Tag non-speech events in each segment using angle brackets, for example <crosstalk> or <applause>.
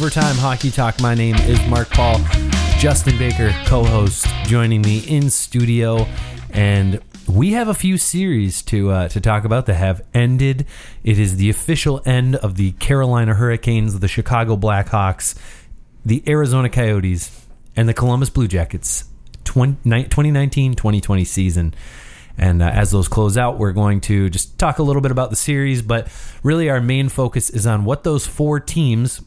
Overtime Hockey Talk. My name is Mark Paul. Justin Baker, co host, joining me in studio. And we have a few series to uh, to talk about that have ended. It is the official end of the Carolina Hurricanes, the Chicago Blackhawks, the Arizona Coyotes, and the Columbus Blue Jackets 2019 2020 season. And uh, as those close out, we're going to just talk a little bit about the series, but really our main focus is on what those four teams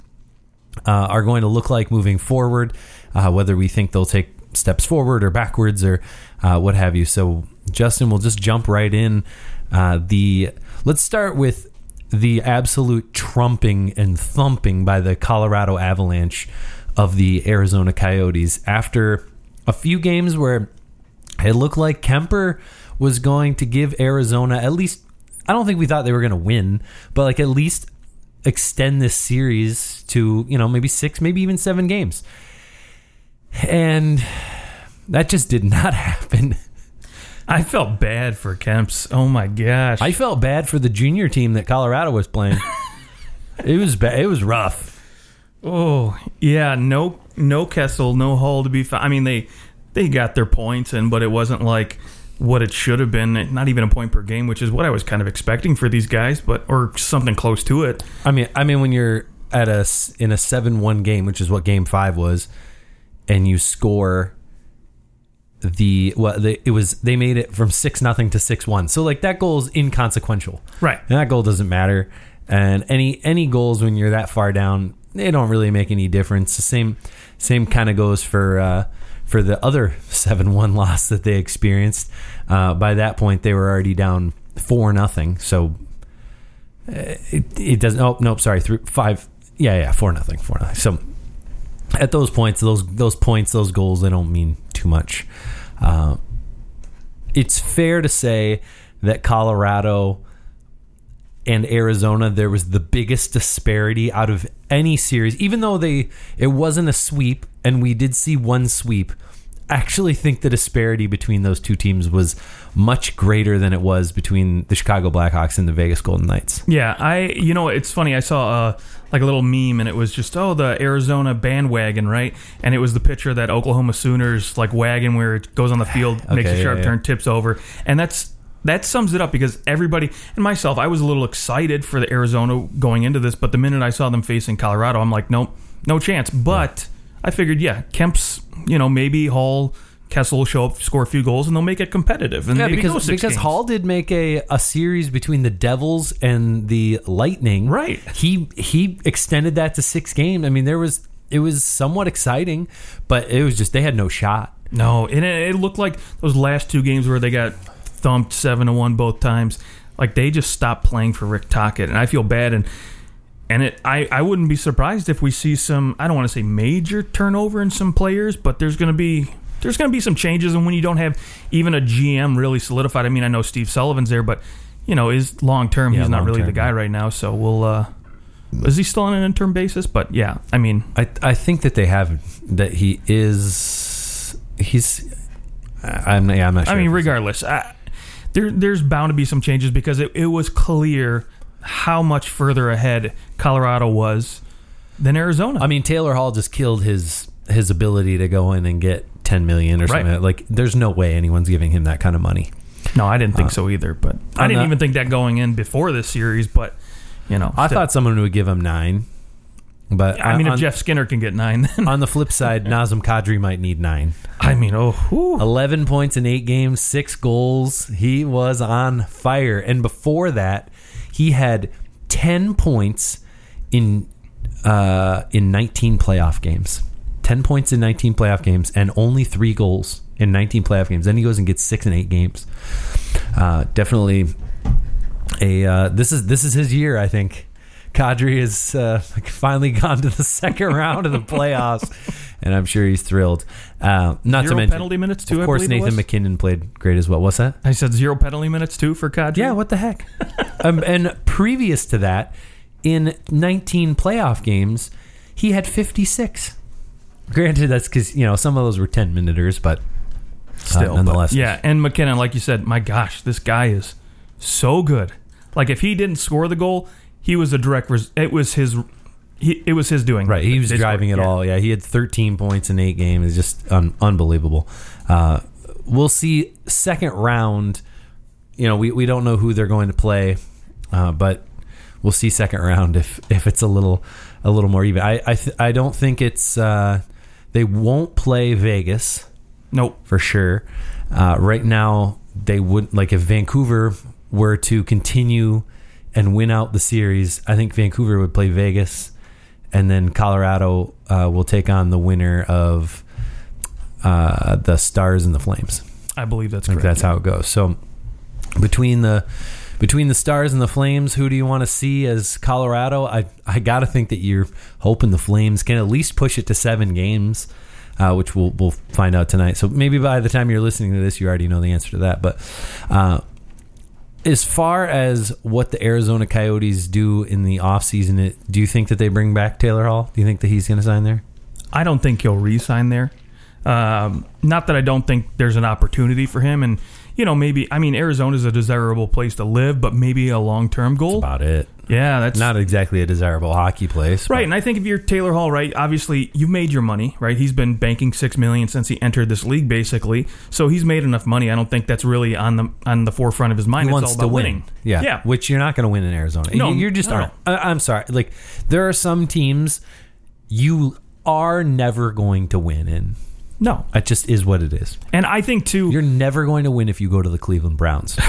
uh, are going to look like moving forward, uh, whether we think they'll take steps forward or backwards or uh, what have you. So, Justin, we'll just jump right in. Uh, the let's start with the absolute trumping and thumping by the Colorado Avalanche of the Arizona Coyotes after a few games where it looked like Kuemper was going to give Arizona at least. I don't think we thought they were going to win, but like at least extend this series to you know maybe six, maybe even seven games, and that just did not <laughs> happen. I felt bad for Kemps. Oh my gosh. I felt bad for the junior team that Colorado was playing. <laughs> it was bad. It was rough. oh yeah, no no Kessel, no Hall to be found. I mean they they got their points in, but it wasn't like what it should have been. Not even a point per game, which is what I was kind of expecting for these guys, but or something close to it. I mean, I mean when you're at a in a seven one game, which is what Game Five was, and you score the well, the, it was they made it from six nothing to six one. So like that goal is inconsequential, Right. And that goal doesn't matter. And any any goals when you're that far down, they don't really make any difference. The same same kind of goes for uh, for the other <laughs> seven one loss that they experienced. Uh, by that point, they were already down four nothing. So uh, it, it doesn't. Oh nope, sorry, three five. Yeah, yeah, four nothing, four nothing. So at those points, those those points, those goals, they don't mean too much. Uh, it's fair to say that Colorado and Arizona, there was the biggest disparity out of any series, even though they it wasn't a sweep, and we did see one sweep. I actually think the disparity between those two teams was much greater than it was between the Chicago Blackhawks and the Vegas Golden Knights. Yeah, I you know it's funny. I saw uh, like a little meme, and it was just oh the Arizona bandwagon, right? And it was the picture of that Oklahoma Sooners like wagon where it goes on the field, <sighs> makes a sharp yeah, yeah. turn, tips over, and that's that sums it up because everybody and myself, I was a little excited for the Arizona going into this, but the minute I saw them facing Colorado, I'm like, nope, no chance. But I figured, yeah, Kemp's, you know, maybe Hall. Kessel will show up, score a few goals, and they'll make it competitive. And Yeah, because because games. Hall did make a, a series between the Devils and the Lightning. Right. He he extended that to six games. I mean, there was it was somewhat exciting, but it was just they had no shot. No, and it, it looked like those last two games where they got thumped seven to one both times. Like they just stopped playing for Rick Tocchet, and I feel bad. And and it, I I wouldn't be surprised if we see some. I don't want to say major turnover in some players, but there's going to be there's going to be some changes. And when you don't have even a GM really solidified, I mean, I know Steve Sullivan's there, but you know, is long term. Yeah, he's not really the guy right now. So we'll. uh is he still on an interim basis? But yeah, I mean, I I think that they have that he is he's I'm yeah, I'm not sure. I mean, regardless, I, there there's bound to be some changes because it, it was clear how much further ahead Colorado was than Arizona. I mean, Taylor Hall just killed his his ability to go in and get 10 million or something. Right. Like there's no way anyone's giving him that kind of money. no, I didn't think uh, so either. But I didn't not- even think that going in before this series. But you know, I still. thought someone would give him 9. But I mean, on, if Jeff Skinner can get nine, then on the flip side, <laughs> Nazem Kadri might need 9. I mean, oh, whew. 11 points in 8 games, 6 goals. He was on fire. And before that, he had 10 points in uh, in 19 playoff games. 10 points in 19 playoff games and only 3 goals in 19 playoff games. Then he goes and gets 6 and 8 games. Uh, definitely a uh, this is this is his year, I think. Kadri has uh, finally <laughs> gone to the second round of the playoffs, and I'm sure he's thrilled. Uh, not to mention penalty minutes too. Of course, Nathan? MacKinnon played great as well. What's that? I said zero penalty minutes too for Kadri. Yeah, what the heck? um, and previous to that, in 19 playoff games, he had 56. Granted, that's because you know some of those were 10 minuters, but still, uh, nonetheless, but yeah. And MacKinnon, like you said, my gosh, this guy is so good. Like if he didn't score the goal, he was a direct. Res- it was his. he, it was his doing. Right, he was driving it yeah. all. Yeah, he had 13 points in eight games. It's just un- unbelievable. Uh, we'll see second round. You know, we, we don't know who they're going to play, uh, but we'll see second round if if it's a little a little more even. I I, th- I don't think it's uh, they won't play Vegas Nope. for sure. Uh, right now, they would like if Vancouver were to continue and win out the series. I think Vancouver would play Vegas, and then Colorado uh, will take on the winner of uh, the Stars and the Flames. I believe that's I think correct. that's how it goes. So between the between the Stars and the Flames, who do you want to see as Colorado? I I got to think that you're hoping the Flames can at least push it to seven games, uh, which we'll we'll find out tonight. So maybe by the time you're listening to this, you already know the answer to that. But uh, as far as what the Arizona Coyotes do in the offseason, it do you think that they bring back Taylor Hall? Do you think that he's going to sign there? I don't think he'll re-sign there. Um, not that I don't think there's an opportunity for him, and you know maybe I mean Arizona's a desirable place to live, but maybe a long-term goal. About it. Yeah, that's Not exactly a desirable hockey place. Right, and I think if you're Taylor Hall, right, obviously you've made your money, right? He's been banking six million since he entered this league, basically. So he's made enough money. I don't think that's really on the on the forefront of his mind. He it's wants all to win. winning. Yeah. yeah. Which you're not going to win in Arizona. No, You- you're just no, aren't. I'm sorry. Like there are some teams you are never going to win in. No, It just is what it is. and I think too. You're never going to win if you go to the Cleveland Browns. <laughs>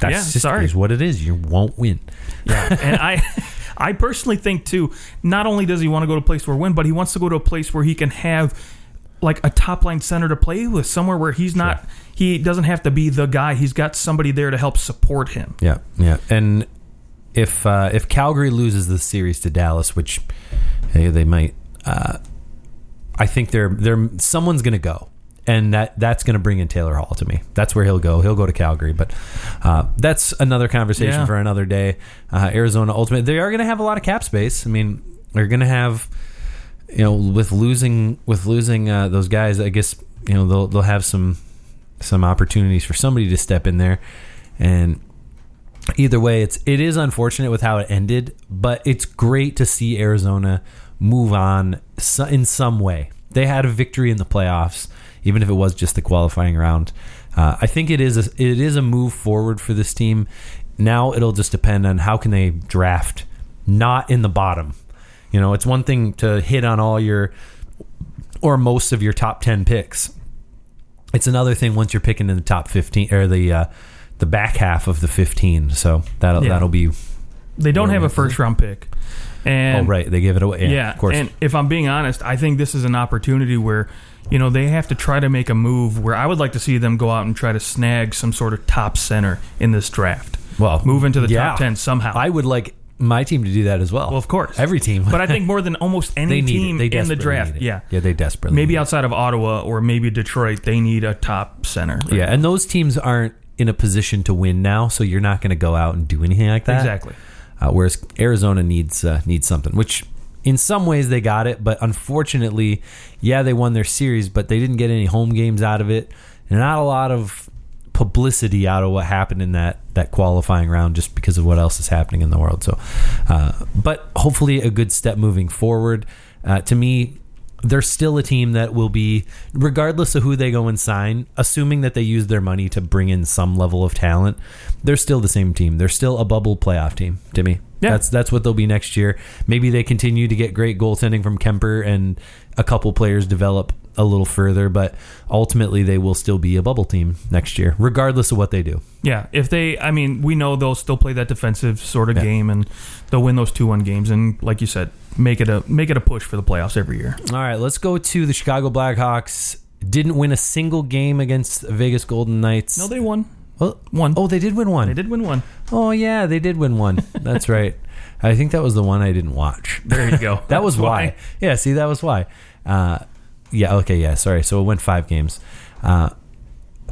That's Yeah, just sorry. is what it is. You won't win. Yeah, and I, I personally think too. Not only does he want to go to a place where win, but he wants to go to a place where he can have like a top line center to play with, somewhere where he's not. He doesn't have to be the guy. He's got somebody there to help support him. Yeah, yeah. And if uh, if Calgary loses the series to Dallas, which hey, they might, uh, I think they're they're someone's going to go, and that that's going to bring in Taylor Hall to me. That's where he'll go. He'll go to Calgary, but uh, that's another conversation Yeah. for another day. Uh, Arizona ultimate, they are going to have a lot of cap space. I mean, they're going to have you know with losing with losing uh, those guys. I guess you know they'll they'll have some some opportunities for somebody to step in there and either way it's it is unfortunate with how it ended but it's great to see arizona move on in some way they had a victory in the playoffs even if it was just the qualifying round. Uh, i think it is a, it is a move forward for this team. Now it'll just depend on how can they draft not in the bottom. You know it's one thing to hit on all your or most of your top 10 picks. It's another thing once you're picking in the top 15 or the uh, the back half of the 15 so that'll Yeah. that'll be They don't have a first round pick. And oh right they give it away yeah, Yeah, of course And if I'm being honest, I think this is an opportunity where, you know, they have to try to make a move where I would like to see them go out and try to snag some sort of top center in this draft. well Move into the yeah. top 10 somehow. i would like my team to do that as well well, of course. every team But I think <laughs> more than almost any team in the draft. Yeah. yeah they desperately Maybe need it. outside of Ottawa or maybe Detroit, they need a top center. yeah and those teams aren't in a position to win now so you're not going to go out and do anything like that Exactly. Uh, whereas Arizona needs uh, needs something, which in some ways they got it, but unfortunately, yeah, they won their series, but they didn't get any home games out of it, and not a lot of publicity out of what happened in that that qualifying round, just because of what else is happening in the world. So, uh, but hopefully, a good step moving forward. Uh, to me, they're still a team that will be, regardless of who they go and sign, assuming that they use their money to bring in some level of talent, they're still the same team. They're still a bubble playoff team to me. Yeah. That's that's what they'll be next year. Maybe they continue to get great goaltending from Kuemper and a couple players develop a little further, but ultimately they will still be a bubble team next year, regardless of what they do. Yeah, if they, I mean, we know they'll still play that defensive sort of Yeah. game, and they'll win those two one games, and like you said, make it a make it a push for the playoffs every year. All right, let's go to the Chicago Blackhawks. Didn't win a single game against Vegas Golden Knights. No, they won. Oh, Won. oh, they did win one. They did win one. Oh yeah, they did win one. That's right. I think that was the one I didn't watch. There you go. <laughs> that was That's why. Yeah, see, that was why. Uh, yeah. Okay. Yeah. Sorry. So it went five games. Uh,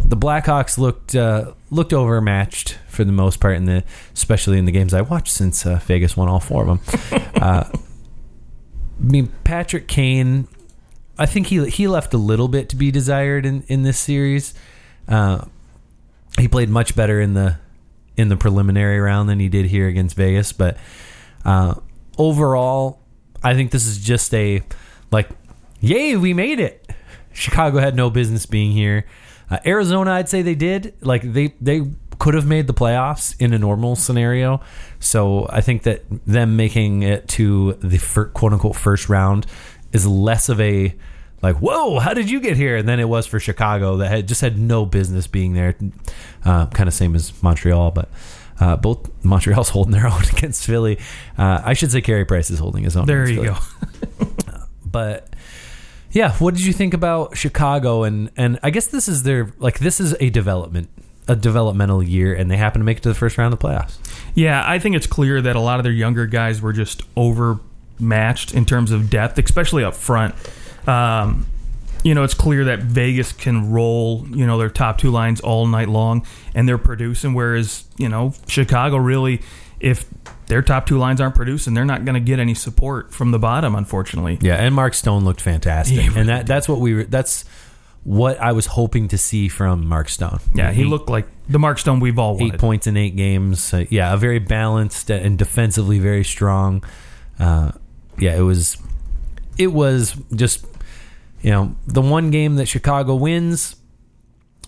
the Blackhawks looked uh, looked overmatched for the most part in the, especially in the games I watched since uh, Vegas won all four of them. <laughs> uh, I mean, Patrick Kane. I think he he left a little bit to be desired in in this series. Uh, he played much better in the in the preliminary round than he did here against Vegas, but uh, overall, I think this is just a like, yay, we made it. Chicago had no business being here. Uh, Arizona, I'd say they did. Like they they could have made the playoffs in a normal scenario. So I think that them making it to the fir- quote unquote first round is less of a like, whoa, how did you get here? And then it was for Chicago that had just had no business being there. Uh, kind of same as Montreal, but uh, both Montreal's <laughs> holding their own against Philly. Uh, I should say Carey Price is holding his own. There you Philly. go. <laughs> <laughs> But yeah, what did you think about Chicago? And and I guess this is their like this is a development a developmental year, and they happen to make it to the first round of the playoffs. Yeah, I think it's clear that a lot of their younger guys were just overmatched in terms of depth, especially up front. Um, you know, it's clear that Vegas can roll, you know, their top two lines all night long and they're producing, whereas, you know, Chicago really, if their top two lines aren't producing, they're not going to get any support from the bottom, unfortunately. Yeah, and Mark Stone looked fantastic, and that that's what we were. That's what I was hoping to see from Mark Stone. Yeah, he looked like the Mark Stone we've all eight points in eight games. Uh, yeah, a very balanced and defensively very strong. Uh, yeah, it was. It was just, you know, the one game that Chicago wins.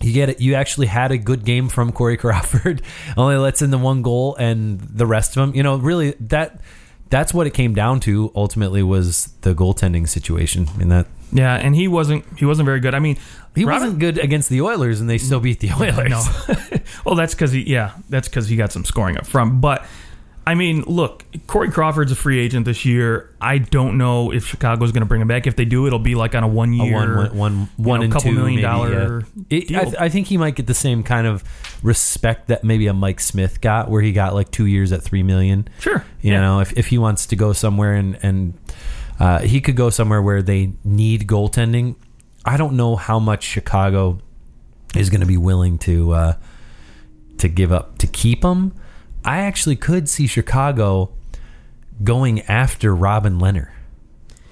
You get it. You actually had a good game from Corey <laughs> Crawford. Only lets in the one goal, and the rest of them, you know, really that. That's what it came down to. Ultimately, was the goaltending situation, in that Yeah, and he wasn't he wasn't very good. I mean, he Robin- wasn't good against the Oilers, and they still beat the Oilers. No. <laughs> well, that's because he, yeah, that's because he got some scoring up front. But I mean, look, Corey Crawford's a free agent this year. I don't know if Chicago's going to bring him back. If they do, it'll be like on a one a year, one, one, one, one know, and couple two million maybe, dollar yeah. It- deal. I, th- I think he might get the same kind of respect that maybe a Mike Smith got, where he got like two years at three million. Sure, You yeah. know, if, if he wants to go somewhere and and uh, he could go somewhere where they need goaltending. I don't know how much Chicago is going to be willing to uh, to give up to keep him. I actually could see Chicago going after Robin Lehner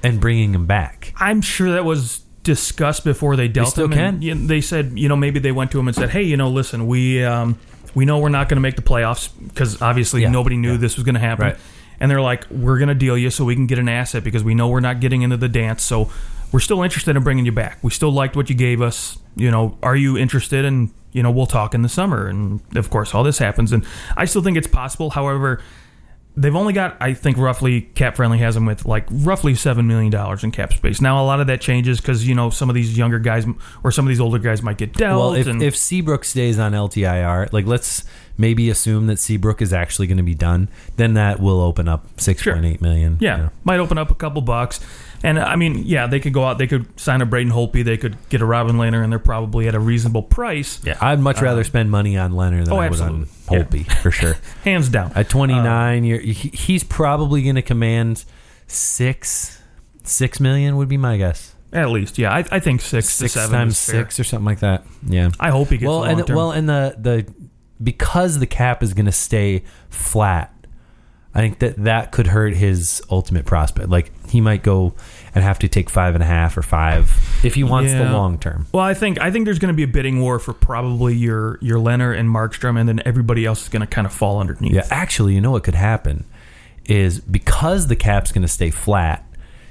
and bringing him back. I'm sure that was discussed before they dealt still him. And, can. you know, they said, you know, maybe they went to him and said, "Hey, you know, listen, we um, we know we're not going to make the playoffs because obviously Yeah, nobody knew yeah. this was going to happen." Right. And they're like, "We're going to deal you so we can get an asset because we know we're not getting into the dance. So we're still interested in bringing you back. We still liked what you gave us. You know, are you interested? And you know, we'll talk in the summer. And of course, all this happens. And I still think it's possible. However." They've only got, I think, roughly cap friendly has them with like roughly seven million dollars in cap space. Now, a lot of that changes because you know some of these younger guys or some of these older guys might get dealt. Well, if, and, if Seabrook stays on LTIR, like let's maybe assume that Seabrook is actually going to be done, then that will open up six point eight million. yeah, you know. might open up a couple bucks. And I mean, yeah, they could go out, they could sign a Braden Holtby, they could get a Robin Lehner, and they're probably at a reasonable price, yeah. I'd much uh, rather spend money on Lehner than oh, I would on absolutely. Holtby <laughs> for sure. <laughs> hands down. At twenty nine, uh, you're he's probably going to command six six million would be my guess. at least, yeah, I, I think six, Six times six or something like that. Yeah. I hope he gets well, and well, and the the because the cap is going to stay flat. I think that that could hurt his ultimate prospect. Like he might go and have to take five and a half or five if he wants the long term. Well, I think I think there's going to be a bidding war for probably your your Lehner and Markstrom, and then everybody else is going to kind of fall underneath. Yeah, actually, you know what could happen is because the cap's going to stay flat.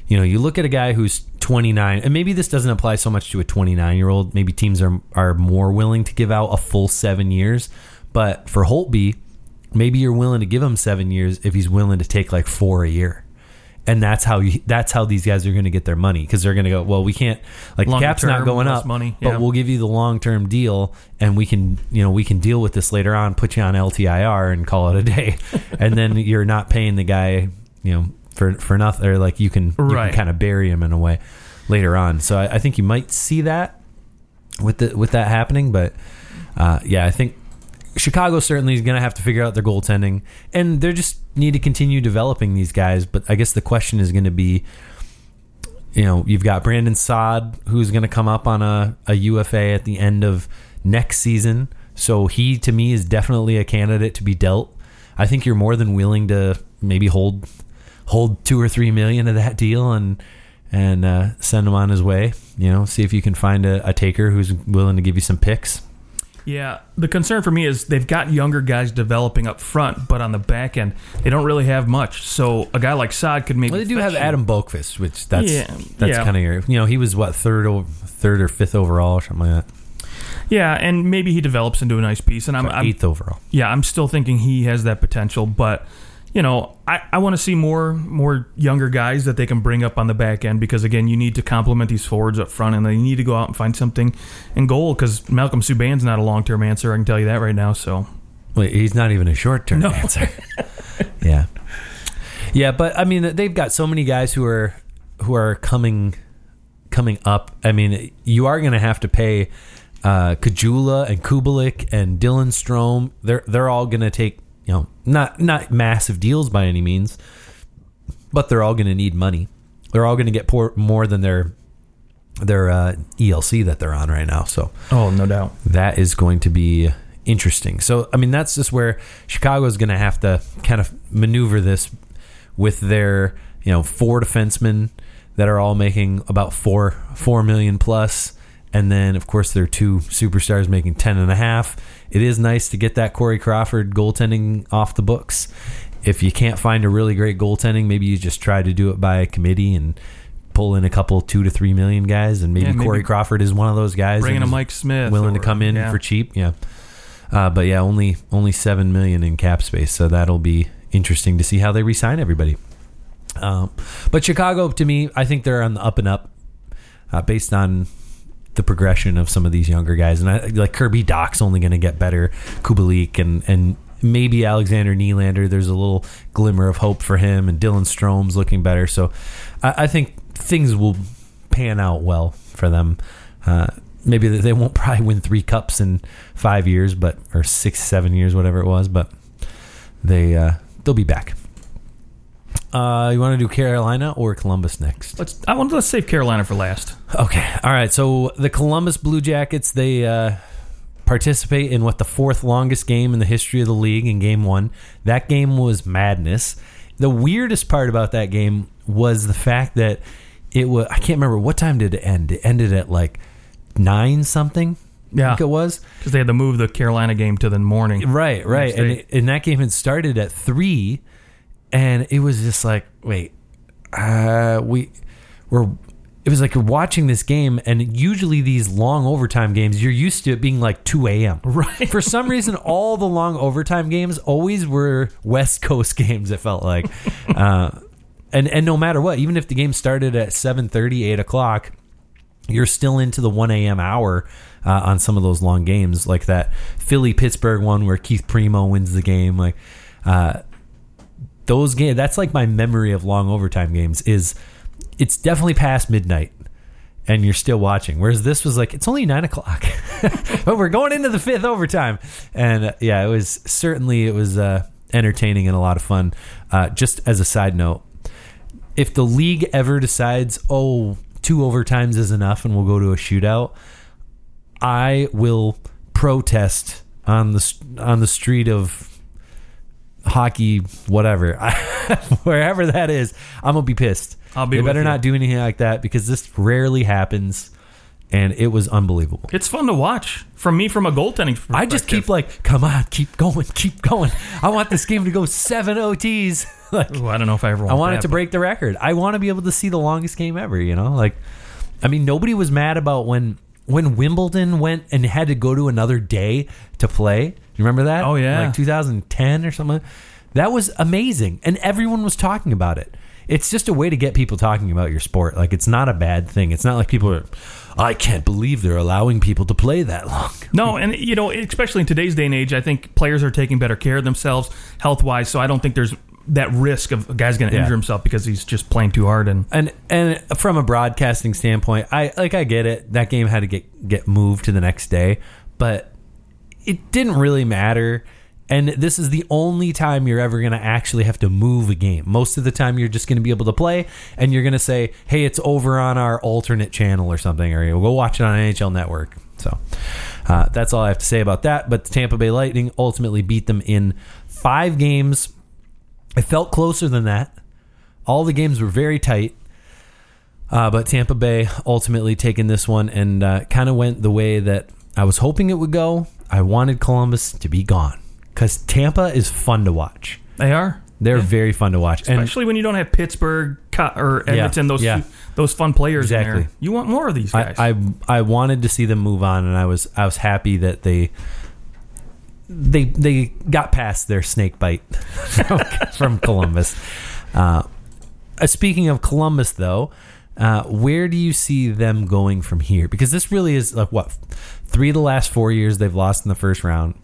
You know, you look at a guy who's 29, and maybe this doesn't apply so much to a 29 year old. Maybe teams are are more willing to give out a full seven years. But for Holtby, maybe you're willing to give him seven years if he's willing to take like four a year. And that's how you, that's how these guys are going to get their money because they're going to go. Well, we can't like the Longer cap's not term, going less up, money, but we'll give you the long term deal, and we can you know we can deal with this later on. Put you on LTIR and call it a day, <laughs> and then you're not paying the guy you know for for nothing, or like you can, you can kind of bury him in a way later on. So I, I think you might see that with the with that happening, but uh, yeah, I think Chicago certainly is going to have to figure out their goaltending, and they just need to continue developing these guys. But I guess the question is going to be, you know, you've got Brandon Saad who's going to come up on a, a UFA at the end of next season, so he to me is definitely a candidate to be dealt. I think you're more than willing to maybe hold hold two or three million of that deal and and uh, send him on his way. You know, see if you can find a, a taker who's willing to give you some picks. Yeah, the concern for me is they've got younger guys developing up front, but on the back end, they don't really have much. So a guy like Saad could maybe. Well, they do have you. Adam Boqvist, which that's Yeah, that's yeah. kind of your you know he was what third o- third or fifth overall or something like that, Yeah, and maybe he develops into a nice piece. And I'm, I'm eighth overall. yeah, I'm still thinking he has that potential, but you know, I, I want to see more more younger guys that they can bring up on the back end because again, you need to complement these forwards up front, and they need to go out and find something in goal because Malcolm Subban's not a long term answer. I can tell you that right now. So Wait, he's not even a short term No. answer. <laughs> yeah, yeah, but I mean they've got so many guys who are who are coming coming up. I mean, you are going to have to pay uh, Kajula and Kubalik and Dylan Strome. They're they're all going to take you know not not massive deals by any means, but they're all going to need money. They're all going to get poor, more than their their uh, ELC that they're on right now. So oh, no doubt. that is going to be interesting. So, I mean, that's just where Chicago is going to have to kind of maneuver this with their, you know, four defensemen that are all making about four four million plus, and then of course there are two superstars making ten and a half. It is nice to get that Corey Crawford goaltending off the books. If you can't find a really great goaltending, maybe you just try to do it by a committee and pull in a couple two to three million guys, and maybe, Yeah, maybe Corey Crawford is one of those guys. Bringing a Mike Smith, willing to come in yeah. for cheap. Yeah, uh, but yeah, only only seven million in cap space, so that'll be interesting to see how they resign everybody. Um, but Chicago, to me, I think they're on the up and up, uh, based on the progression of some of these younger guys, and I like Kirby Dach's only going to get better. Kubalik and and maybe Alexander Nylander. There's a little glimmer of hope for him, and Dylan Strome's looking better. So I, I think things will pan out well for them. Uh, maybe they- they won't <laughs> probably win three cups in five years, but or six, seven years, whatever it was, but they uh, they'll be back. Uh, you want to do Carolina or Columbus next? Let's. I want let's save Carolina for last. Okay. All right. So the Columbus Blue Jackets, they uh, participate in what the fourth longest game in the history of the league in game one. That game was madness. The weirdest part about that game was the fact that it was, I can't remember what time did it end? It ended at like nine something. I Yeah. think it was. because they had to move the Carolina game to the morning. Right, right. And, it, and that game had started at three, and it was just like, wait, uh, we were. It was like you're watching this game, and usually these long overtime games, you're used to it being like 2 a.m. <laughs> Right. For some reason, all the long overtime games always were West Coast <laughs> games. It felt like, uh, and and no matter what, even if the game started at 7:30, 8 o'clock, you're still into the 1 a.m. hour uh, on some of those long games, like that Philly Pittsburgh one where Keith Primeau wins the game. Like uh, those games, that's like my memory of long overtime games. Is it's definitely past midnight. And you're still watching. Whereas this was like, it's only nine o'clock, <laughs> but we're going into the fifth overtime. And uh, yeah, it was certainly it was uh, entertaining and a lot of fun. Uh, just as a side note, if the league ever decides, oh, two overtimes is enough and we'll go to a shootout, I will protest on the on the street of hockey, whatever, <laughs> wherever that is. I'm gonna be pissed. I'll be They better you. not do anything like that because this rarely happens, and it was unbelievable. It's fun to watch. From me, from a goaltending perspective. I just keep like, come on, keep going, keep going. I want this game to go seven OTs. <laughs> like, Ooh, I don't know if I ever. Want I want that, it to break the record. I want to be able to see the longest game ever. You know, like, I mean, nobody was mad about when when Wimbledon went and had to go to another day to play. You remember that? Oh, yeah. like 2010 or something. That was amazing, and everyone was talking about it. It's just a way to get people talking about your sport. Like, it's not a bad thing. It's not like people are. I can't believe they're allowing people to play that long. <laughs> No, and you know, especially in today's day and age, I think players are taking better care of themselves health wise. So I don't think there's that risk of a guy's going to Yeah. injure himself because he's just playing too hard. And And and from a broadcasting standpoint, I like I get it. That game had to get get moved to the next day, but it didn't really matter. And this is the only time you're ever going to actually have to move a game. Most of the time, you're just going to be able to play, and you're going to say, "Hey, it's over on our alternate channel or something," or you'll go watch it on NHL Network. So uh, that's all I have to say about that. But the Tampa Bay Lightning ultimately beat them in five games. It felt closer than that. All the games were very tight. Uh, but Tampa Bay ultimately taking this one and uh, kind of went the way that I was hoping it would go. I wanted Columbus to be gone because Tampa is fun to watch. They are. They're very fun to watch, and Especially when you don't have Pittsburgh or Yeah, Edmonton, those yeah. those fun players in Exactly. there. You want more of these guys. I, I I wanted to see them move on, and I was I was happy that they they they got past their snake bite <laughs> from, Columbus. Uh, uh, speaking of Columbus, though, uh, where do you see them going from here? Because this really is like what three of the last four years they've lost in the first round.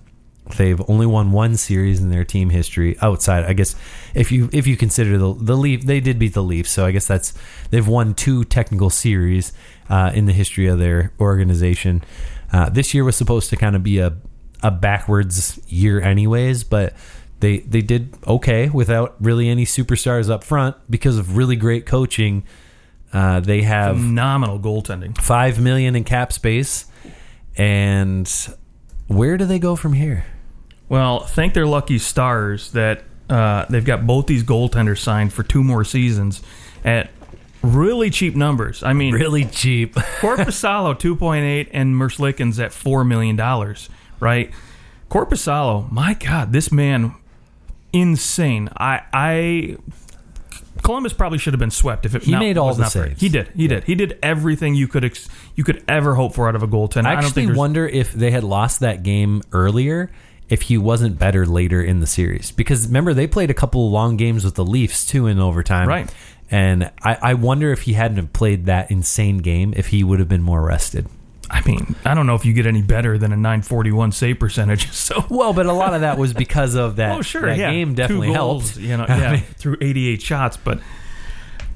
They've only won one series in their team history outside. I guess if you if you consider the the Leaf, they did beat the Leafs, so I guess that's they've won two technical series uh, in the history of their organization. Uh, this year was supposed to kind of be a a backwards year, anyways, but they they did okay without really any superstars up front because of really great coaching. Uh, they have Phenomenal goaltending. five million in cap space, and where do they go from here? Well, thank their lucky stars that uh, they've got both these goaltenders signed for two more seasons at really cheap numbers. I mean, Really cheap. <laughs> Korpisalo 2.8 and Merzlikins at $4 million, right? Korpisalo, my God, this man, insane. I, I, Columbus probably should have been swept if it He not- made all the saves. He did. He did. He did everything you could ex- you could ever hope for out of a goaltender. I I actually think wonder if they had lost that game earlier, if he wasn't better later in the series. Because remember, they played a couple of long games with the Leafs too in overtime. Right. And I, I wonder if he hadn't played that insane game, if he would have been more rested. I mean, I don't know if you get any better than a 941 save percentage. <laughs> So Well, but a lot of that was because of that. <laughs> Oh, sure, that yeah. game definitely goals, helped. You know, <laughs> yeah, mean- through 88 shots. But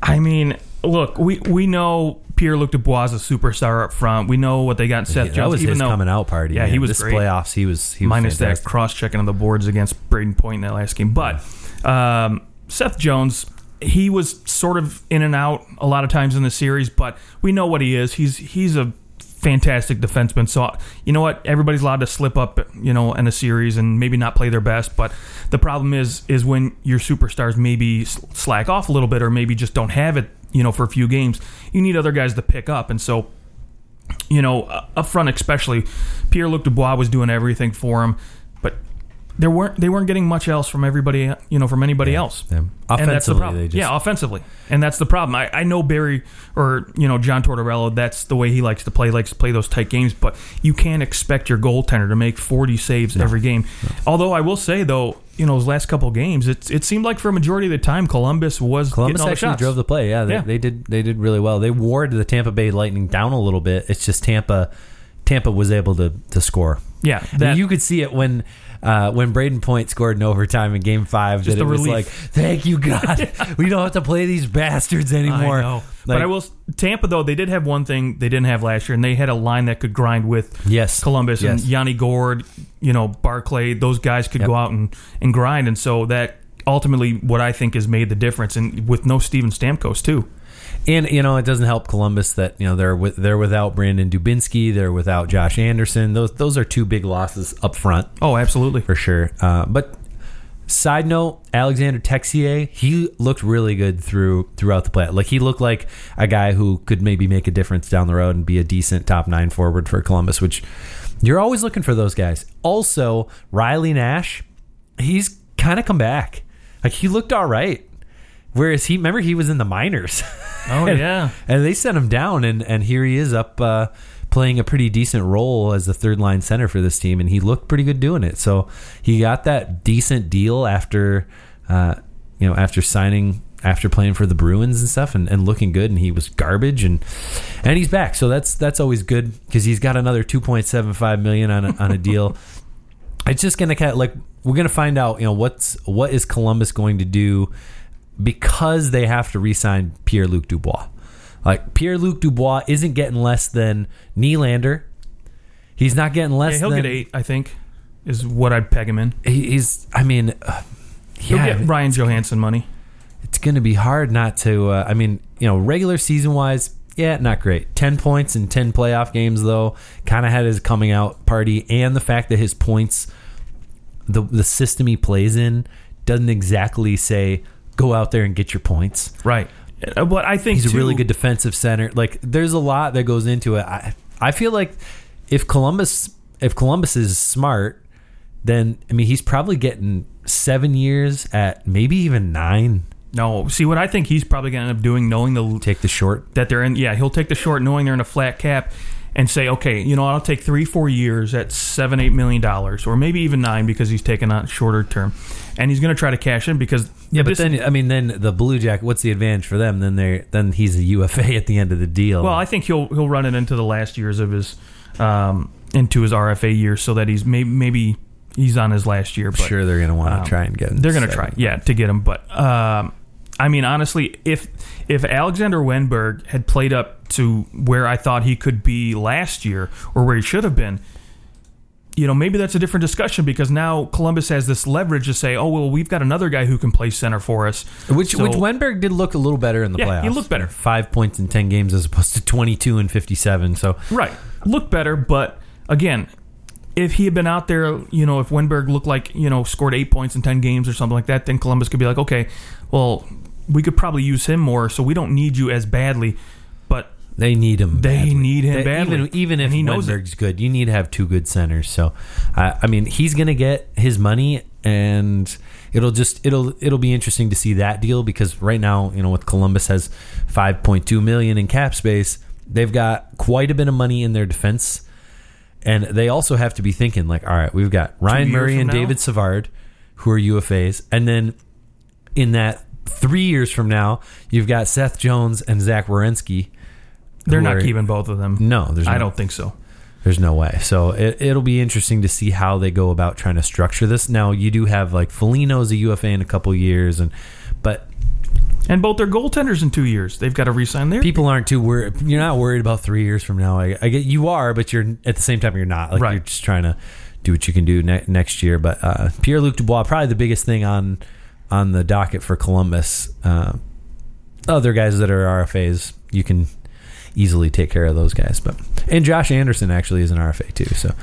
I mean, look, we we know Pierre Luc Dubois is a superstar up front. We know what they got in Seth that Jones. was even his though coming out party. Yeah, man. he was this great. playoffs. He was he was minus that cross checking on the boards against Brayden Point in that last game. But um, Seth Jones, he was sort of in and out a lot of times in the series, but we know what he is. He's he's a fantastic defenseman. So you know what? Everybody's allowed to slip up, you know, in a series and maybe not play their best. But the problem is is when your superstars maybe slack off a little bit or maybe just don't have it, you know, for a few games. You need other guys to pick up, and so you know, uh, up front especially, Pierre Luc Dubois was doing everything for him, there weren't they weren't getting much else from everybody, you know, from anybody else. Yeah. And that's the Offensively, problem. they just- yeah, offensively, and that's the problem. I, I know Barry or you know John Tortorella. That's the way he likes to play. Likes to play those tight games, but you can't expect your goaltender to make forty saves every game. Although I will say though, you know, those last couple games, it it seemed like for a majority of the time, Columbus was Columbus getting all the actually shots. drove the play. Yeah they, Yeah. they did. They did really well. They wore the Tampa Bay Lightning down a little bit. It's just Tampa. Tampa was able to to score. yeah, that, you could see it when uh, when Brayden Point scored in overtime in Game Five. Just that it was relief. like, thank you God, <laughs> we don't have to play these bastards anymore. I know. Like, but I will. Tampa though they did have one thing they didn't have last year, and they had a line that could grind with Yes. Columbus Yes. and Yanni Gourde, you know Barclay. Those guys could Yep. go out and, and grind, and so that ultimately what I think has made the difference. And with no Steven Stamkos too. And you know, it doesn't help Columbus that you know they're with, they're without Brandon Dubinsky, they're without Josh Anderson. Those those are two big losses up front Oh, absolutely. for sure. Uh, but side note, Alexander Texier, he looked really good through throughout the play. Like he looked like a guy who could maybe make a difference down the road and be a decent top nine forward for Columbus, which you're always looking for those guys. Also, Riley Nash, he's kind of come back. Like he looked all right. Whereas he remember he was in the minors. Oh <laughs> And- yeah. and they sent him down, and and here he is up uh, playing a pretty decent role as the third line center for this team, and he looked pretty good doing it. So he got that decent deal after, uh, you know, after signing. After playing for the Bruins and stuff, and, and looking good, and he was garbage, and and he's back, so that's that's always good because he's got another two point seven five million on a, on a deal. <laughs> It's just gonna kind of like we're gonna find out, you know, what's what is Columbus going to do because they have to re-sign Pierre Luc Dubois. Like Pierre Luc Dubois isn't getting less than Nylander. He's not getting less Yeah, he'll than get eight. I think is what I'd peg him in. He's. I mean, uh, He'll yeah, get Ryan Johansen money. it's going to be hard not to. Uh, I mean, you know, regular season wise, yeah, not great. Ten points in ten playoff games though. Kind of had his coming out party, and the fact that his points, the the system he plays in, doesn't exactly say go out there and get your points. Right. Uh, But I think He's a really good defensive center. Like there's a lot that goes into it. I I feel like if Columbus if Columbus is smart, then I mean he's probably getting seven years at maybe even nine. No, see what I think he's probably going to end up doing, knowing the Take the short. that they're in. Yeah, he'll take the short, knowing they're in a flat cap, and say, okay, you know, I'll take three, four years at seven, eight million dollars, or maybe even nine because he's taking a shorter term, and he's going to try to cash in because Yeah, but then I mean then the Blue Jack, What's the advantage for them? Then they then he's a UFA at the end of the deal. well, I think he'll he'll run it into the last years of his um, into his RFA year, so that he's maybe maybe he's on his last year. But sure they're gonna want to um, try and get. him They're going to try, yeah, to get him. But um, I mean, honestly, if if Alexander Wennberg had played up to where I thought he could be last year, or where he should have been, you know, maybe that's a different discussion because now Columbus has this leverage to say, oh well, we've got another guy who can play center for us. Which So- which Wennberg did look a little better in the Yeah, playoffs. he looked better. Five points in ten games as opposed to twenty two and fifty seven. So Right. looked better, but again, if he had been out there, you know, if Wennberg looked like, you know, scored eight points in 10 games or something like that, then Columbus could be like, okay, well, we could probably use him more, so we don't need you as badly. But they need him. They badly. need him They- badly. Even even if And he knows it. Wennberg's good, you need to have two good centers. So, I I mean, he's gonna get his money, and it'll just it'll it'll be interesting to see that deal because right now, you know, with Columbus has five point two million in cap space, they've got quite a bit of money in their defense. And they also have to be thinking like, all right, we've got Ryan Murray and now? David Savard, who are UFAs, and then in that three years from now, you've got Seth Jones and Zach Werenski. they're not are- keeping both of them. No, there's I don't think so. There's no way. So it, it'll be interesting to see how they go about trying to structure this. Now you do have like Foligno's a UFA in a couple years, and but And both their goaltenders in two years. They've got to re-sign their people aren't too worried. You're not worried about three years from now. I, I get you are, but you're at the same time you're not. Like Right. you're just trying to do what you can do ne- next year. But uh, Pierre Luc Dubois probably the biggest thing on on the docket for Columbus. Uh, other guys that are RFAs, you can easily take care of those guys. But and Josh Anderson actually is an RFA too. So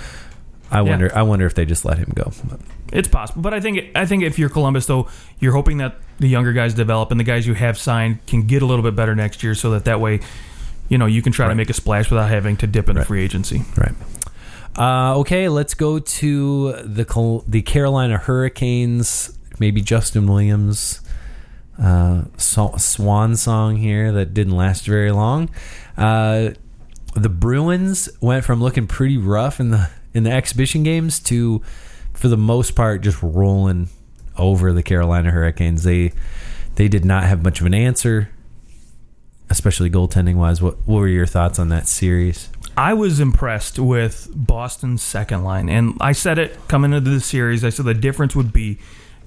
I Yeah. wonder. I wonder if they just let him go. But It's possible, but I think I think if you're Columbus, though, you're hoping that the younger guys develop and the guys you have signed can get a little bit better next year, so that that way, you know, you can try to make a splash without having to dip into Right. free agency. Right. Uh, okay, let's go to the Col- the Carolina Hurricanes. Maybe Justin Williams, uh, swan song here that didn't last very long. Uh, the Bruins went from looking pretty rough in the in the exhibition games to, for the most part, just rolling over the Carolina Hurricanes. They they did not have much of an answer, especially goaltending wise. What what were your thoughts on that series? I was impressed with Boston's second line, and I said it coming into the series. I said the difference would be,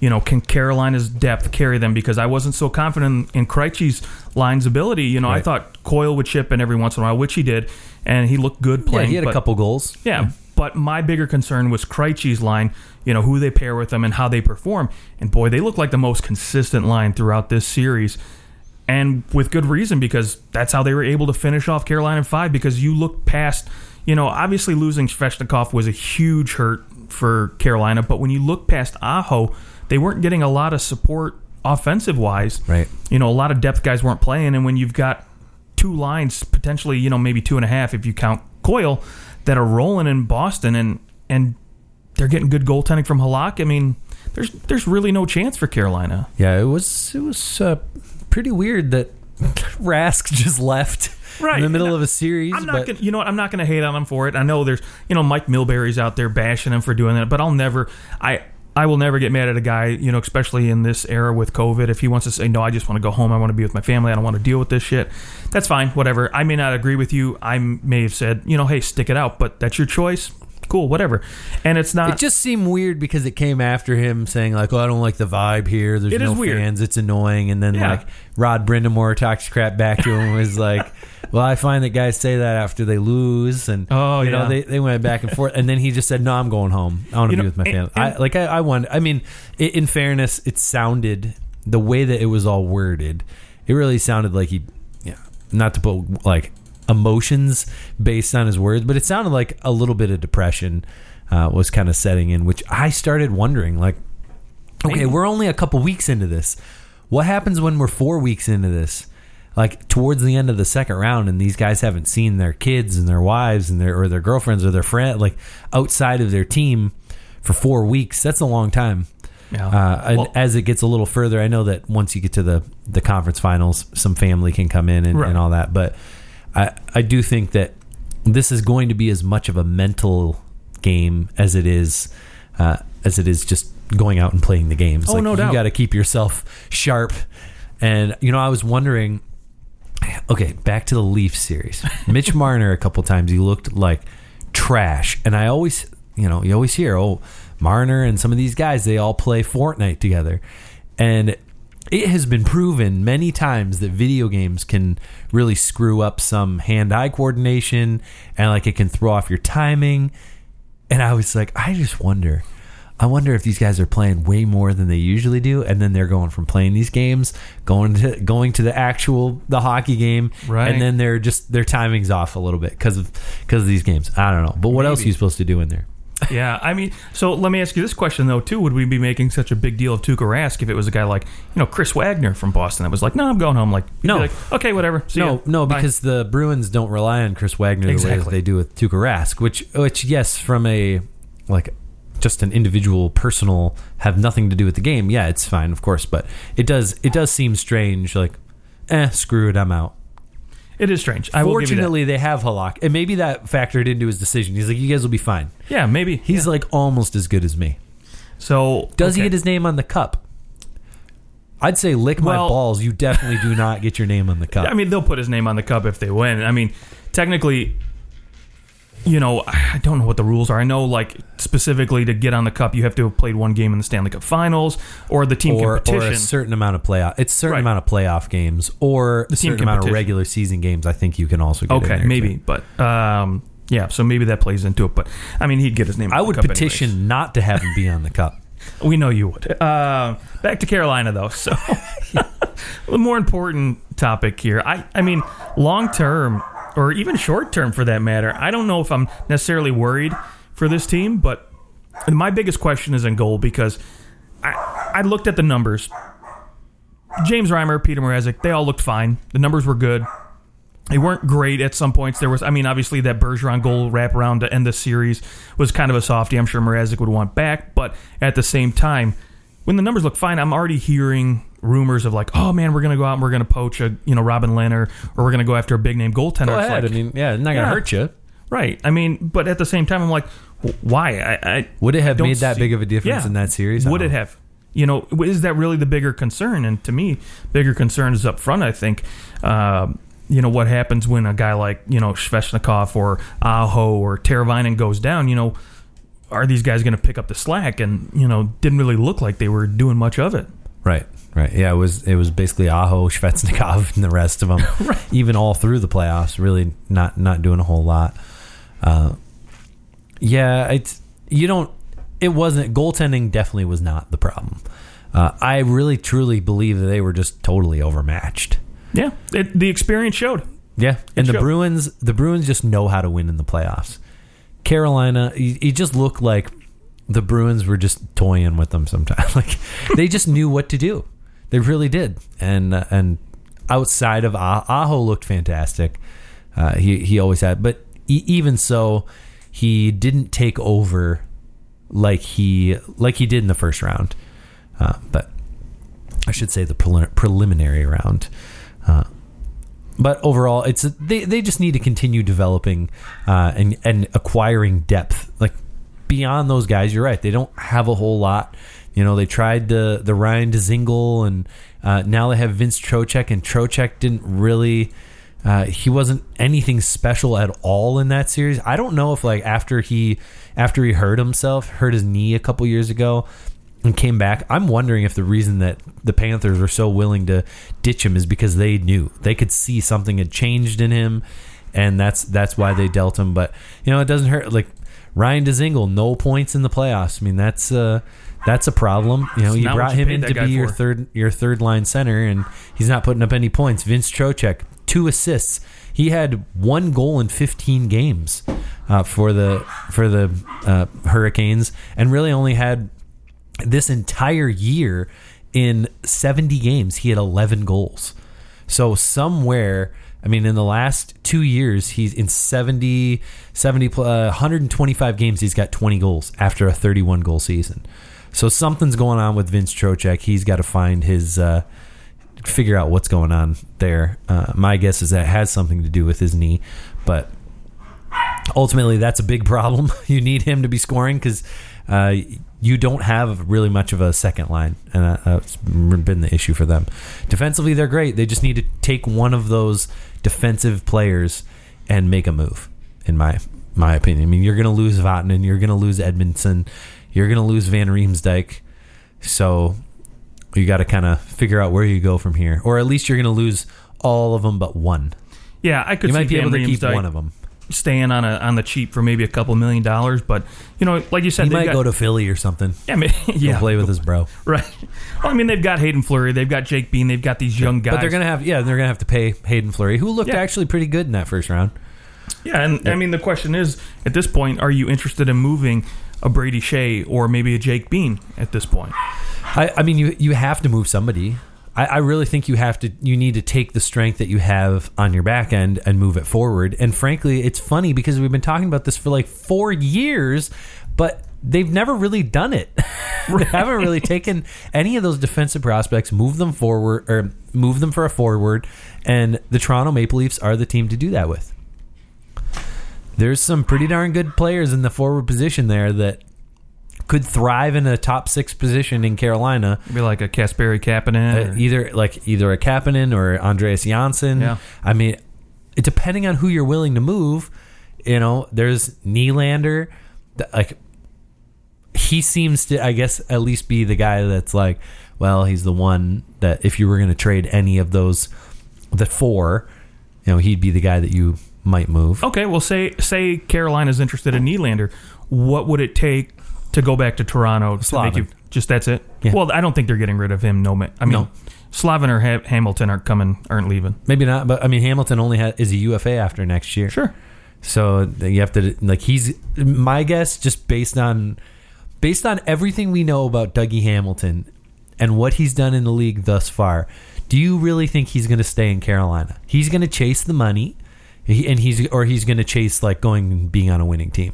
you know, can Carolina's depth carry them? Because I wasn't so confident in Krejci's line's ability. You know, I thought Coyle would chip in every once in a while, which he did, and he looked good playing. Yeah, he had a couple goals. Yeah, but my bigger concern was Krejci's line. You know who they pair with them and how they perform. And boy, they look like the most consistent line throughout this series, and with good reason because that's how they were able to finish off Carolina in five. Because you look past, you know, obviously losing Svechnikov was a huge hurt for Carolina, but when you look past Aho, they weren't getting a lot of support offensive wise. Right. You know, a lot of depth guys weren't playing, and when you've got two lines, potentially, you know, maybe two and a half if you count Coyle, that are rolling in Boston, and and they're getting good goaltending from Halak. I mean, there's there's really no chance for Carolina. Yeah, it was it was uh, pretty weird that <laughs> Rask just left Right, in the middle of a series. I'm not but gonna, you know what? I'm not gonna hate on him for it. I know there's, you know, Mike Milbury's out there bashing him for doing that, but I'll never, I, I will never get mad at a guy, you know, especially in this era with COVID. If he wants to say, no, I just want to go home. I want to be with my family. I don't want to deal with this shit. That's fine. Whatever. I may not agree with you. I may have said, you know, hey, stick it out, but that's your choice. Cool, whatever. And it's not. it just seemed weird because it came after him saying like, "Oh, I don't like the vibe here. There's It no is weird. fans. It's annoying." And then Yeah. like Rod Brind'Amour talks crap back to him and was like, <laughs> "Well, I find that guys say that after they lose." And Oh, you yeah. know they, they went back and forth. And then he just said, "No, I'm going home. I want to You be know, with my and- family." I, and- like I, I wonder. I mean, i in fairness, it sounded the way that it was all worded. It really sounded like he, yeah, not to put like emotions based on his words, but it sounded like a little bit of depression uh, was kind of setting in, which I started wondering, like, okay, we're only a couple weeks into this. What happens when we're four weeks into this? like towards the end of the second round, and these guys haven't seen their kids and their wives and their or their girlfriends or their friend like outside of their team for four weeks. That's a long time. Yeah. Uh, and Well- as it gets a little further, I know that once you get to the the conference finals, some family can come in and, Right. and all that. But I I do think that this is going to be as much of a mental game as it is uh, as it is just going out and playing the games. Oh, no you doubt. got to keep yourself sharp. And you know, I was wondering. Okay, back to the Leaf series. <laughs> Mitch Marner, a couple times, he looked like trash, and I always, you know, you always hear, oh, Marner and some of these guys, they all play Fortnite together, and it has been proven many times that video games can really screw up some hand-eye coordination, and like it can throw off your timing. And I was like, I just wonder. I wonder if these guys are playing way more than they usually do, and then they're going from playing these games, going to going to the actual the hockey game, Right. And then they're just their timing's off a little bit because of because of these games. I don't know, but what else are you supposed to do in there? <laughs> Yeah, I mean, so let me ask you this question though too: Would we be making such a big deal of Tuukka Rask if it was a guy like you know Chris Wagner from Boston that was like, "No, I'm going home." Like, No. like, okay, whatever. See no, ya. no, Bye." because the Bruins don't rely on Chris Wagner the way that Exactly. they do with Tuukka Rask, which, which, yes, from a like just an individual, personal, have nothing to do with the game. Yeah, it's fine, of course, but it does it does seem strange. Like, eh, screw it, I'm out. It is strange. I will give you that. Fortunately, they have Halak, and maybe that factored into his decision. He's like, you guys will be fine. Yeah, maybe He's like almost as good as me. so. Does he okay. get his name on the cup? I'd say lick my Well- balls. You definitely do not get your name on the <laughs> cup. I mean, they'll put his name on the cup if they win. I mean, technically, you know, I don't know what the rules are. I know, like specifically to get on the cup, you have to have played one game in the Stanley Cup Finals or the team or, or competition. a certain amount of playoff. It's certain Right. amount of playoff games or a team certain amount of regular season games. I think you can also get in okay, maybe, too. but um, yeah. So maybe that plays into it. But I mean, he'd get his name. I on the would petition anyways. not to have him be on the cup. <laughs> We know you would. Uh, back to Carolina, though. So, the <laughs> more important topic here. I, I mean, long term, or even short term for that matter, I don't know if I'm necessarily worried for this team, but my biggest question is in goal because I, I looked at the numbers. James Reimer, Peter Mrazek, they all looked fine. The numbers were good. They weren't great at some points. There was, I mean, obviously that Bergeron goal wraparound to end the series was kind of a softie. I'm sure Mrazek would want back, but at the same time, when the numbers look fine, I'm already hearing rumors of like, oh man, we're gonna go out and we're gonna poach a you know Robin Lehner or we're gonna go after a big name goaltender. Go It's ahead. like- I mean, yeah, it's not going to Yeah. hurt you. right? I mean, but at the same time, I'm like, why? I, I Would it have made that see- big of a difference Yeah. in that series? I Would it know. have? You know, is that really the bigger concern? And to me, bigger concern is up front. I think. Um, you know what happens when a guy like you know Svechnikov or Aho or Teravainen goes down. You know, are these guys going to pick up the slack? And you know, didn't really look like they were doing much of it. Right, right. Yeah, it was it was basically Aho, <laughs> Svechnikov, and the rest of them. <laughs> right. Even all through the playoffs, really not not doing a whole lot. Uh, yeah, it's you don't. It wasn't goaltending. Definitely was not the problem. Uh, I really truly believe that they were just totally overmatched. Yeah, it, the experience showed. Yeah, and the showed. Bruins, the Bruins just know how to win in the playoffs. Carolina, you, you just look like the Bruins were just toying with them sometimes. <laughs> Like they just knew what to do. They really did. And uh, and outside of Ah- Aho looked fantastic. Uh, he he always had, but e- even so, he didn't take over like he like he did in the first round. Uh, but I should say the prelim- preliminary round. Uh, but overall, it's they they just need to continue developing uh, and and acquiring depth. Like beyond those guys, you're right. They don't have a whole lot. You know, they tried the the Ryan Dzingel, and uh, now they have Vince Trocheck, and Trocheck didn't really. Uh, he wasn't anything special at all in that series. I don't know if like after he after he hurt himself, hurt his knee a couple years ago, and came back. I'm wondering if the reason that the Panthers were so willing to ditch him is because they knew they could see something had changed in him, and that's that's why they dealt him. But you know, it doesn't hurt. Like Ryan Dzingel, no points in the playoffs. I mean, that's uh, that's a problem. You know, It's you brought you him in to be your for. third your third line center, and he's not putting up any points. Vince Trocheck, two assists. He had one goal in 15 games uh, for the for the uh, Hurricanes, and really only had this entire year in 70 games he had 11 goals So somewhere, I mean, in the last two years, he's in 70, 70 pl- uh, 125 games. He's got 20 goals after a 31 goal season. So something's going on with Vince Trocheck. He's got to find his, uh, figure out what's going on there. Uh, my guess is that has something to do with his knee, but ultimately that's a big problem. <laughs> you need him to be scoring because uh, you don't have really much of a second line, and that's been the issue for them. Defensively, they're great. They just need to take one of those defensive players and make a move. In my my opinion, I mean, you're going to lose Vatanen, you're going to lose Edmundson, you're going to lose Van Riemsdyk, so you got to kind of figure out where you go from here, or at least you're going to lose all of them but one. Yeah, I could You might be Van able to keep one of them. Staying on a on the cheap for maybe a couple million dollars, but you know, like you said, He might got, go to Philly or something. <laughs> yeah, I mean, Go yeah, play with his bro. <laughs> right. Well, I mean, they've got Hayden Fleury, they've got Jake Bean, they've got these young guys. But they're gonna have yeah, they're gonna have to pay Hayden Fleury, who looked Yeah. actually pretty good in that first round. Yeah, and I mean the question is, at this point, are you interested in moving a Brady Skjei or maybe a Jake Bean at this point? I, I mean, you you have to move somebody. I, I really think you have to. You need to take the strength that you have on your back end and move it forward. And frankly, it's funny because we've been talking about this for like four years, but they've never really done it. <laughs> they haven't really taken any of those defensive prospects, move them forward, or move them for a forward. And the Toronto Maple Leafs are the team to do that with. There's some pretty darn good players in the forward position there that could thrive in a top six position in Carolina. Be like a Kasperi Kapanen. Uh, either like either a Kapanen or Andreas Johnsson. Yeah. I mean, depending on who you're willing to move, you know, there's Nylander. Like he seems to, I guess, at least be the guy that's like, well, he's the one that if you were going to trade any of those, the four, you know, he'd be the guy that you might move. Okay, well, say say Carolina's interested in Nylander. What would it take to go back to Toronto to Slavin. make you just that's it? Yeah. Well, I don't think they're getting rid of him. No, I mean, No. Slavin or ha- Hamilton aren't coming, aren't leaving. Maybe not, but I mean, Hamilton only ha is a UFA after next year. Sure. So you have to like he's my guess just based on based on everything we know about Dougie Hamilton and what he's done in the league thus far. Do you really think he's going to stay in Carolina? He's going to chase the money, and he's or he's going to chase like going and being on a winning team.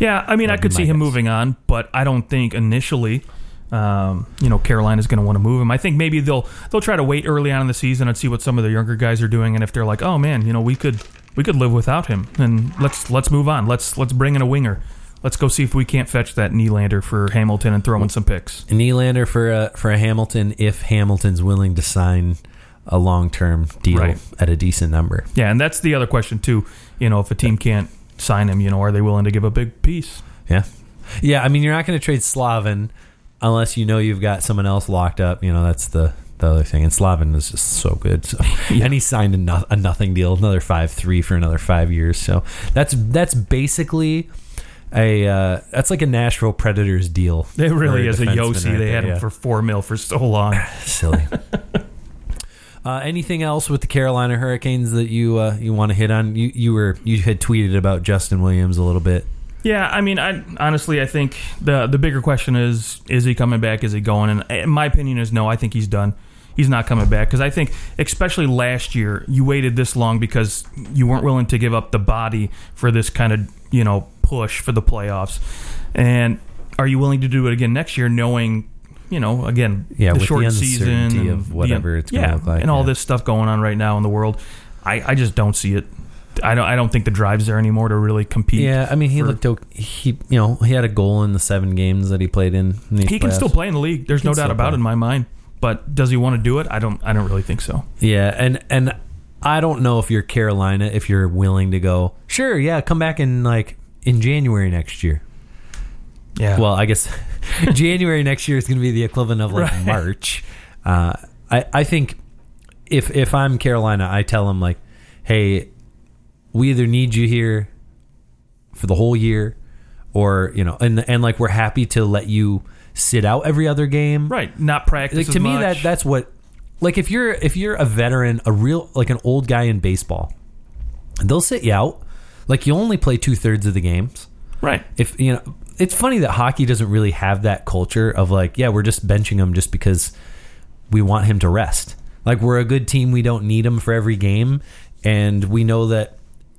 Yeah, I mean, I could see him guess. moving on, but I don't think initially, um, you know, Carolina's going to want to move him. I think maybe they'll they'll try to wait early on in the season and see what some of the younger guys are doing, and if they're like, oh man, you know, we could we could live without him, and let's let's move on. Let's let's bring in a winger. Let's go see if we can't fetch that Nylander for Hamilton and throw in some picks. Nylander for a, for a Hamilton if Hamilton's willing to sign a long term deal Right. at a decent number. Yeah, and that's the other question too. You know, if a team can't sign him, you know, are they willing to give a big piece? Yeah. Yeah, I mean you're not going to trade Slavin unless you know you've got someone else locked up, you know, that's the the other thing. And Slavin is just so good. So <laughs> and he signed a, no, a nothing deal, another 5-3 for another 5 years. So that's that's basically a uh, that's like a Nashville Predators deal. It really is a defenseman Josi. right They there, had him yeah. for four mil for so long. <laughs> silly. <laughs> Uh, anything else with the Carolina Hurricanes that you uh, you want to hit on? You you were you had tweeted about Justin Williams a little bit. Yeah, I mean, I honestly, I think the the bigger question is: is he coming back? Is he going? And my opinion is no. I think he's done. He's not coming back because I think, especially last year, you waited this long because you weren't willing to give up the body for this kind of you know push for the playoffs. And are you willing to do it again next year, knowing? You know, again, Yeah, the short the season of the- whatever it's gonna yeah, look like, and all yeah. this stuff going on right now in the world. I, I just don't see it. I don't. I don't think the drive's there anymore to really compete. Yeah, I mean he for- looked ok- he you know he had a goal in the seven games that he played in. in he can still play in the league. There's He no doubt about play. it in my mind. But does he want to do it? I don't. I don't really think so. Yeah, and and I don't know if you're Carolina if you're willing to go. Sure, yeah, come back in like in January next year. Yeah. Well, I guess <laughs> January next year is going to be the equivalent of like Right. March. Uh, I I think if if I'm Carolina, I tell them like, hey, we either need you here for the whole year, or you know, and and like we're happy to let you sit out every other game. right. Not practice. Like to me, much. that that's what. Like if you're if you're a veteran, a real like an old guy in baseball, they'll sit you out. Like you only play two thirds of the games right. if you know it's funny that hockey doesn't really have that culture of like yeah we're just benching him just because we want him to rest Like we're a good team. We don't need him for every game, and we know that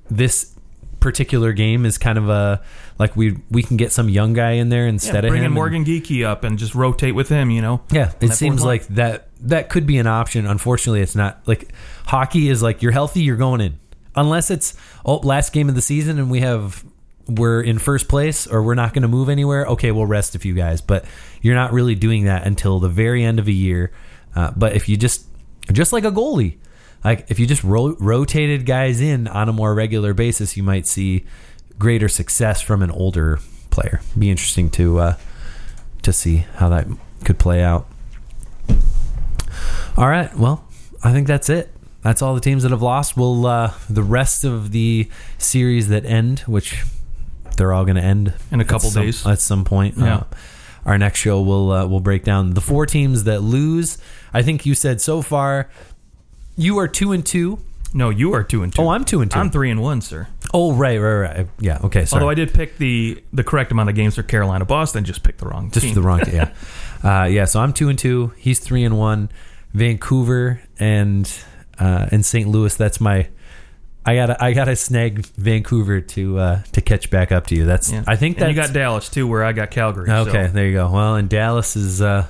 this particular game is kind of a like we we can get some young guy in there Yeah, instead of bring him. in and- Morgan Geekie up and just rotate with him. You know. yeah, it seems line. like that that could be an option. Unfortunately, it's not. Like hockey is like you're healthy, you're going in. Unless it's oh last game of the season and we have we're in first place or we're not going to move anywhere. Okay, we'll rest a few guys, but you're not really doing that until the very end of a year. Uh, but if you just just like a goalie, like if you just ro- rotated guys in on a more regular basis, you might see greater success from an older player. Be interesting to uh, to see how that could play out. All right. Well, I think that's it. That's all the teams that have lost. We'll uh, the rest of the series that end, which they're all going to end In a couple at some- days. at some point. Yeah. Uh, our next show will uh, will break down the four teams that lose. I think you said so far you are two and two. No, you are two and two. Oh, I'm two and two. I'm three and one, sir. Oh, right, right, right. Yeah. Okay. Sorry. Although I did pick the the correct amount of games for Carolina, Boston just picked the wrong just team. the wrong. Yeah. <laughs> Uh, yeah. So I'm two and two. He's three and one. Vancouver and uh, and St. Louis. That's my. I gotta I gotta snag Vancouver to uh, to catch back up to you. That's Yeah. I think that you got Dallas too, where I got Calgary. so- Okay, there you go. Well, and Dallas is. Uh,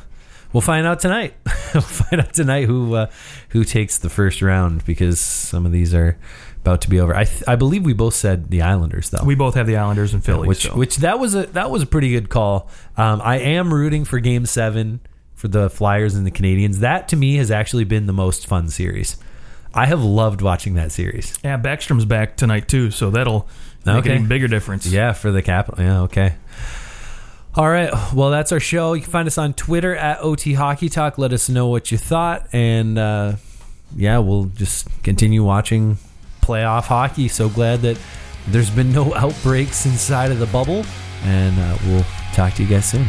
we'll find out tonight. <laughs> we'll find out tonight who uh, who takes the first round because some of these are about to be over. I th- I believe we both said the Islanders though. We both have the Islanders and Philly. which so. which that was a that was a pretty good call. Um, I am rooting for Game Seven for the Flyers and the Canadiens. That to me has actually been the most fun series. I have loved watching that series. yeah, Backstrom's back tonight too, so that'll make Okay. an even bigger difference. Yeah, for the capital. Yeah, okay. All right. Well, that's our show. You can find us on Twitter at OT Hockey Talk. Let us know what you thought. And uh, yeah, we'll just continue watching playoff hockey. So glad that there's been no outbreaks inside of the bubble. And uh, we'll talk to you guys soon.